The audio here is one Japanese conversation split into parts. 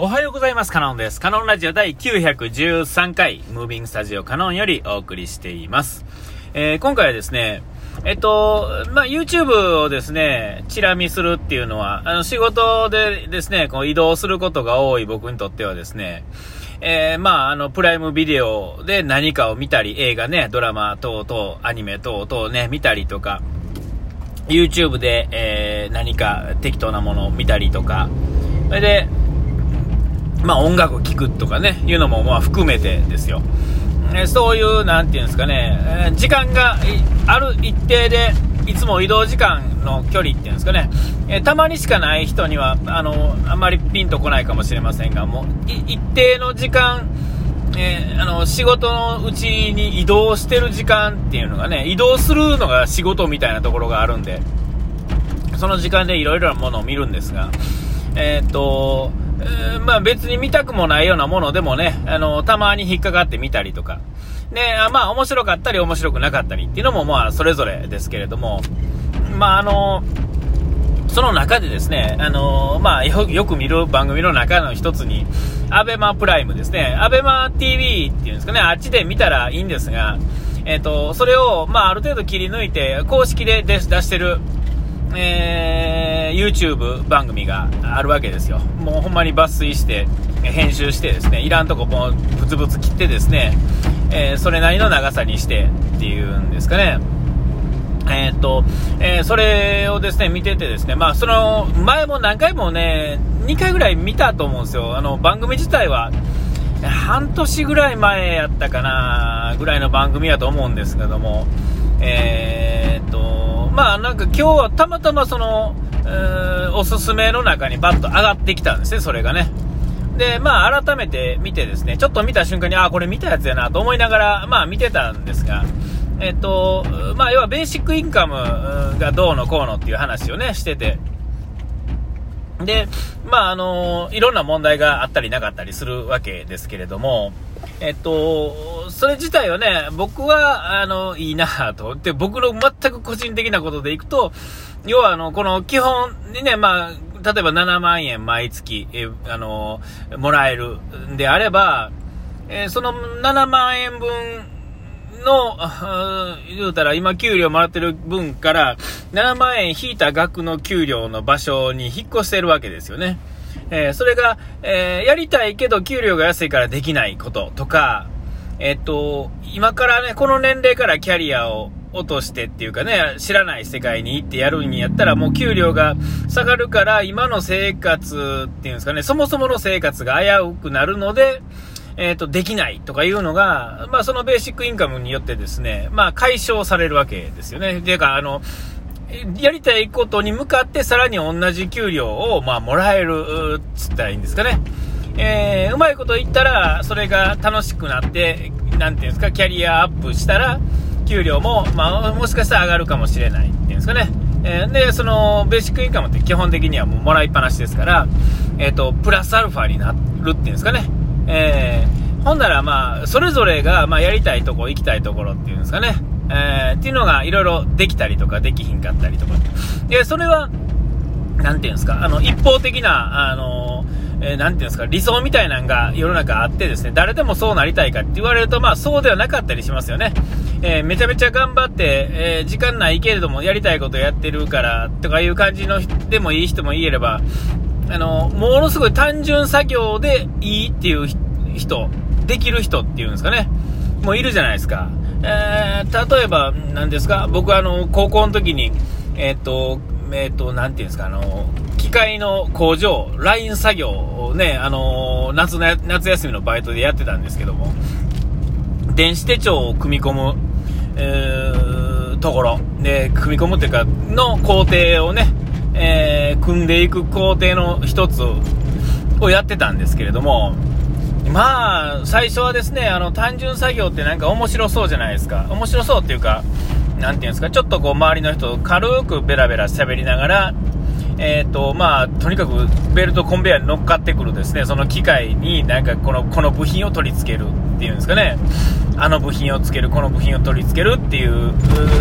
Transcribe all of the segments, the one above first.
おはようございます。カノンです。カノンラジオ第913回、ムービングスタジオカノンよりお送りしています。えー、今回はですね、えっと、まあ、YouTube をですね、チラ見するっていうのは、あの、仕事でですね、こう移動することが多い僕にとってはですね、えー、まあ、あの、プライムビデオで何かを見たり、映画ね、ドラマ等々、アニメ等々ね、見たりとか、YouTube で、えー、何か適当なものを見たりとか、それで、まあ音楽聴くとかね、いうのもまあ含めてですよ。えそういう、なんていうんですかね、え時間がある一定で、いつも移動時間の距離っていうんですかね、えたまにしかない人には、あの、あんまりピンとこないかもしれませんが、もう、一定の時間、えー、あの、仕事のうちに移動してる時間っていうのがね、移動するのが仕事みたいなところがあるんで、その時間でいろいろなものを見るんですが、えー、っと、えー、まあ別に見たくもないようなものでもね、あの、たまに引っかかってみたりとか、で、まあ面白かったり面白くなかったりっていうのもまあそれぞれですけれども、まああの、その中でですね、あのまあよく見る番組の中の一つに、アベマプライムですね、アベマ TV っていうんですかね、あっちで見たらいいんですが、えっ、ー、と、それを、まあある程度切り抜いて、公式で出してる、えー、YouTube 番組があるわけですよ。もうほんまに抜粋して、編集してですね、いらんとこもブツブツ切ってですね、えー、それなりの長さにしてっていうんですかね。え、っと、えー、それをですね、見ててですね、まあ、その、前も何回もね、2回ぐらい見たと思うんですよ。あの、番組自体は、半年ぐらい前やったかな、ぐらいの番組やと思うんですけども、えー、っと、まあなんか今日はたまたまその、おすすめの中にバッと上がってきたんですね、それがね。で、まあ改めて見てですね、ちょっと見た瞬間に、あ、これ見たやつやなと思いながら、まあ見てたんですが、えっと、まあ要はベーシックインカムがどうのこうのっていう話をね、してて、で、まああの、いろんな問題があったりなかったりするわけですけれども、えっと、それ自体はね、僕は、あの、いいなぁと。で、僕の全く個人的なことでいくと、要は、あの、この基本にね、まあ、例えば7万円毎月、えあの、もらえるんであれば、え、その7万円分の、言うたら今給料もらってる分から7万円引いた額の給料の場所に引っ越してるわけですよね。えー、それが、えー、やりたいけど給料が安いからできないこととか、えっと、今からね、この年齢からキャリアを落としてっていうかね、知らない世界に行ってやるんやったらもう給料が下がるから今の生活っていうんですかね、そもそもの生活が危うくなるので、えっ、と、できないとかいうのが、まあそのベーシックインカムによってですね、まあ解消されるわけですよね。ていうか、あの、やりたいことに向かってさらに同じ給料を、まあ、もらえる、つったらいいんですかね。えー、うまいこと言ったら、それが楽しくなって、なんていうんですか、キャリアアップしたら、給料も、まあ、もしかしたら上がるかもしれないっていうんですかね。えー、で、その、ベーシックインカムって基本的にはもうもらいっぱなしですから、えっ、ー、と、プラスアルファになるっていうんですかね。えー、ほんならまあ、それぞれが、まあ、やりたいとこ、行きたいところっていうんですかね。えー、っていうのがいろいろできたりとかできひんかったりとか。で、それは、なんていうんですか、あの、一方的な、あの、えー、ていうんですか、理想みたいなのが世の中あってですね、誰でもそうなりたいかって言われると、まあそうではなかったりしますよね。えー、めちゃめちゃ頑張って、えー、時間ないけれどもやりたいことやってるからとかいう感じのでもいい人もいれば、あの、ものすごい単純作業でいいっていう人、できる人っていうんですかね、もういるじゃないですか。えー、例えば、何ですか、僕あの、高校の時に、えっ、ー、と、えっ、と、なんていうんですか、あの、機械の工場、ライン作業をね、あの、夏の、夏休みのバイトでやってたんですけども、電子手帳を組み込む、えー、ところ、で、組み込むっていうか、の工程をね、えー、組んでいく工程の一つをやってたんですけれども、まあ、最初はですね、あの、単純作業ってなんか面白そうじゃないですか。面白そうっていうか、なんていうんですか、ちょっとこう、周りの人と軽くベラベラ喋りながら、えっ、ー、と、まあ、とにかくベルトコンベヤーに乗っかってくるですね、その機械になんかこの、この部品を取り付けるっていうんですかね、あの部品をつける、この部品を取り付けるっていう、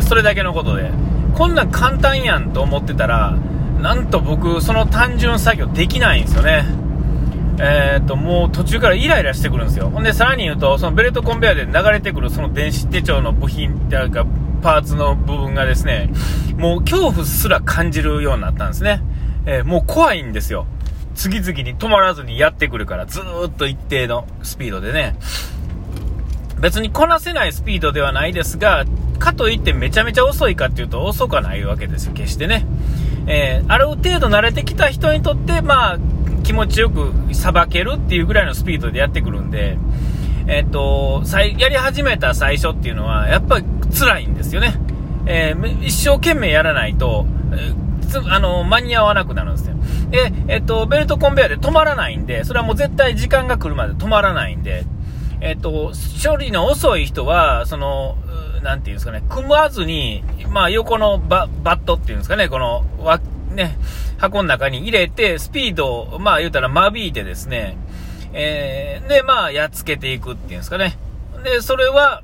それだけのことで、こんなん簡単やんと思ってたら、なんと僕、その単純作業できないんですよね。えー、と、もう途中からイライラしてくるんですよ。ほんで、さらに言うと、そのベルトコンベヤで流れてくるその電子手帳の部品っていうか、パーツの部分がですね、もう恐怖すら感じるようになったんですね。えー、もう怖いんですよ。次々に止まらずにやってくるから、ずっと一定のスピードでね。別にこなせないスピードではないですが、かといってめちゃめちゃ遅いかっていうと遅くはないわけですよ、決してね。えー、ある程度慣れてきた人にとって、まあ、気持ちよくさばけるっていうぐらいのスピードでやってくるんで、えっ、と、やり始めた最初っていうのは、やっぱり辛いんですよね。えー、一生懸命やらないと、あの、間に合わなくなるんですよ。で、えっ、と、ベルトコンベヤで止まらないんで、それはもう絶対時間が来るまで止まらないんで、えっ、と、処理の遅い人は、その、なんていうんですかね、組まずに、まあ、横のババットっていうんですかね、この、わ、ね、箱の中に入れて、スピードを、まあ、言うたら間引いてですね、えー、で、まあ、やっつけていくっていうんですかね。で、それは、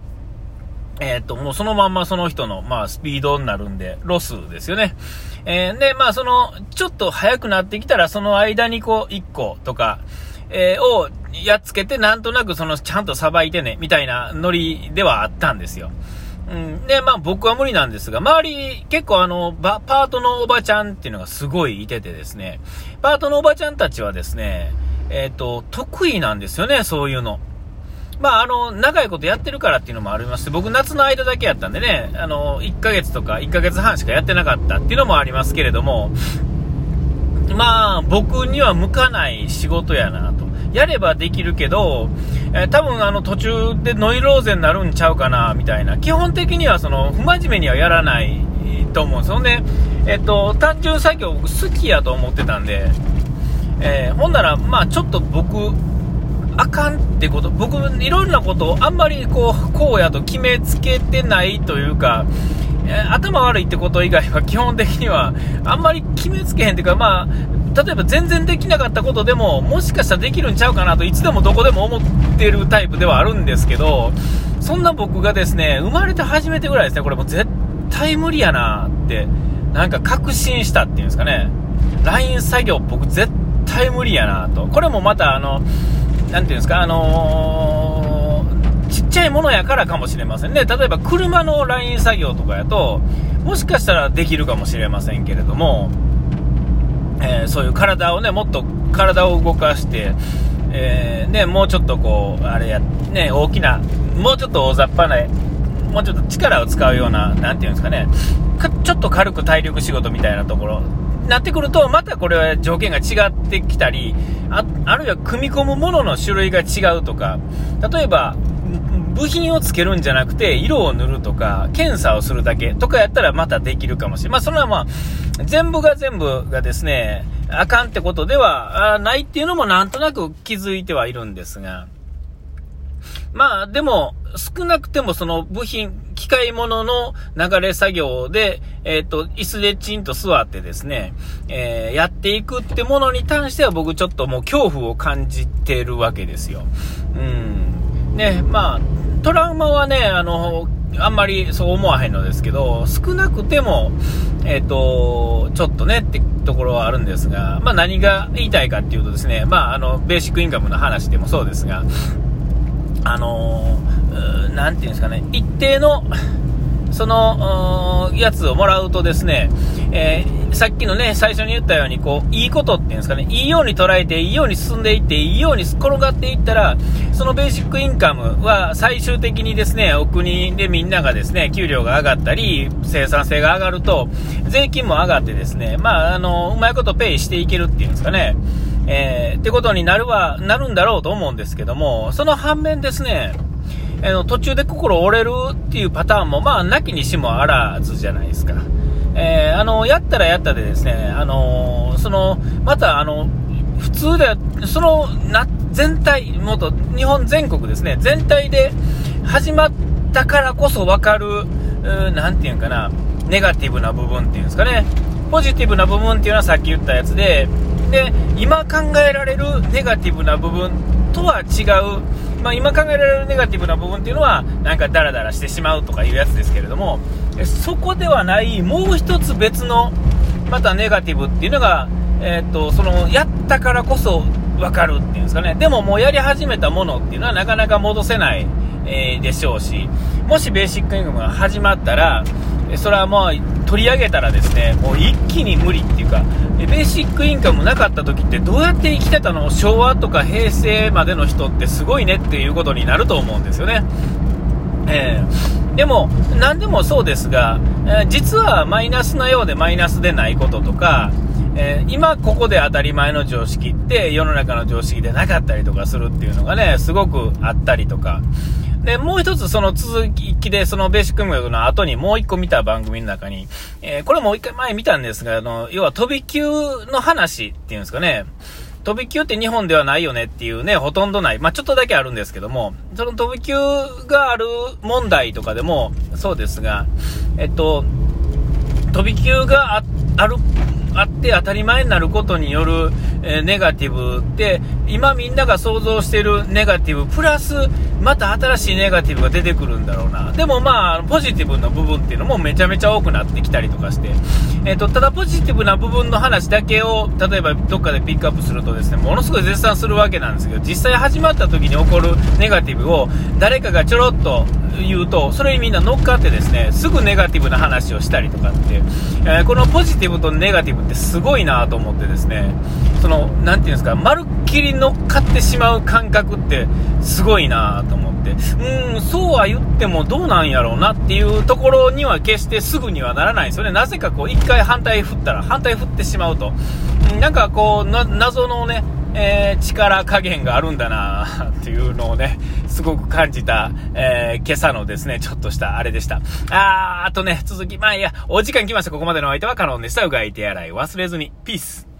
えっ、と、もうそのまんまその人の、まあ、スピードになるんで、ロスですよね。えー、で、まあ、その、ちょっと速くなってきたら、その間にこう、1個とか、えー、をやっつけて、なんとなくその、ちゃんとさばいてね、みたいなノリではあったんですよ。うん。で、まあ僕は無理なんですが、周り結構あの、パートのおばちゃんっていうのがすごいいててですね、パートのおばちゃんたちはですね、えっ、ー、と、得意なんですよね、そういうの。まあ、あの、長いことやってるからっていうのもありまして、僕夏の間だけやったんでね、あの、1ヶ月とか1ヶ月半しかやってなかったっていうのもありますけれども、まあ、僕には向かない仕事やなと。やればできるけど、えー、多分あの途中でノイローゼになるんちゃうかな、みたいな。基本的にはその、不真面目にはやらないと思うんですよね。えっと、単純作業僕好きやと思ってたんで、えー、ほんなら、まあちょっと僕、あかんってこと、僕、いろんなことをあんまりこう、こうやと決めつけてないというか、え、頭悪いってこと以外は基本的には、あんまり決めつけへんっていうか、まあ、例えば全然できなかったことでも、もしかしたらできるんちゃうかなといつでもどこでも思ってるタイプではあるんですけど、そんな僕がですね、生まれて初めてぐらいですね、これもう絶対無理やなって、なんか確信したっていうんですかね、LINE 作業僕絶対無理やなと。これもまたあの、なていうんですか、あのー、ちっちゃいものやからかもしれませんね。例えば車の LINE 作業とかやと、もしかしたらできるかもしれませんけれども、えー、そういう体をね、もっと体を動かして、えー、ね、もうちょっとこう、あれや、ね、大きな、もうちょっと大雑把な、もうちょっと力を使うような、なんていうんですかね、かちょっと軽く体力仕事みたいなところ、なってくると、またこれは条件が違ってきたり、ああるいは組み込むものの種類が違うとか、例えば、部品をつけるんじゃなくて、色を塗るとか、検査をするだけとかやったらまたできるかもしれない。まあ、それはまあ、全部が全部がですね、あかんってことではないっていうのもなんとなく気づいてはいるんですが、まあ、でも、少なくてもその部品、機械物の流れ作業で、えっ、ー、と、椅子でチンと座ってですね、えー、やっていくってものに関しては僕ちょっともう恐怖を感じてるわけですよ。うん。ね、まあ、トラウマはね、あの、あんまりそう思わへんのですけど、少なくても、えっ、ー、と、ちょっとねってところはあるんですが、まあ何が言いたいかっていうとですね、まああの、ベーシックインカムの話でもそうですが、あの何、ていうんですかね、一定の、その、やつをもらうとですね、えー、さっきのね、最初に言ったように、こう、いいことっていうんですかね、いいように捉えて、いいように進んでいって、いいように転がっていったら、そのベーシックインカムは最終的にですね、お国でみんながですね、給料が上がったり、生産性が上がると、税金も上がってですね、まあ、あの、うまいことペイしていけるっていうんですかね、えー、ってことになるは、なるんだろうと思うんですけども、その反面ですね、あの、途中で心折れるっていうパターンも、まあ、なきにしもあらずじゃないですか。えー、あの、やったらやったでですね、あの、その、また、あの、普通で、その、な、全体、もっと、日本全国ですね、全体で始まったからこそわかる、なんていうんかな、ネガティブな部分っていうんですかね、ポジティブな部分っていうのはさっき言ったやつで、で、今考えられるネガティブな部分とは違う、まあ、今考えられるネガティブな部分っていうのは、なんかダラダラしてしまうとかいうやつですけれども、そこではない、もう一つ別の、またネガティブっていうのが、えー、っと、その、やったからこそ分かるっていうんですかね。でももうやり始めたものっていうのはなかなか戻せない、えー、でしょうし、もしベーシックインカムが始まったら、それはもう取り上げたらですね、もう一気に無理っていうか、ベーシックインカムなかった時ってどうやって生きてたの？昭和とか平成までの人ってすごいねっていうことになると思うんですよね。えー、でも、何でもそうですが、えー、実はマイナスなようでマイナスでないこととか、えー、今ここで当たり前の常識って世の中の常識でなかったりとかするっていうのがね、すごくあったりとか。で、もう一つその続きで、そのベーシック音楽の後にもう一個見た番組の中に、えー、これもう一回前見たんですが、あの、要は飛び級の話っていうんですかね。飛び級って日本ではないよねっていうね、ほとんどない。まあ、ちょっとだけあるんですけども、その飛び級がある問題とかでもそうですが、えっと、飛び級がああるあって当たり前になることによる、え、ネガティブって、今みんなが想像してるネガティブ、プラス、また新しいネガティブが出てくるんだろうな。でもまあ、ポジティブな部分っていうのもめちゃめちゃ多くなってきたりとかして、えっ、ー、と、ただポジティブな部分の話だけを、例えばどっかでピックアップするとですね、ものすごい絶賛するわけなんですけど、実際始まった時に起こるネガティブを誰かがちょろっと言うと、それにみんな乗っかってですね、すぐネガティブな話をしたりとかって、えー、このポジティブとネガティブってすごいなと思ってですね、その、なていうんですか、まるっきり乗っかってしまう感覚ってすごいなと思って、うん、そうは言ってもどうなんやろうなっていうところには決してすぐにはならないんですよね。なぜかこう、一回反対振ったら、反対振ってしまうと、なんかこう、謎のね、えー、力加減があるんだな っていうのをね、すごく感じた、えー、今朝のですね、ちょっとしたあれでした。あー、あとね、続き、まあいいや、お時間来ました。ここまでの相手はカノンでした。うがい手洗い忘れずに。ピース。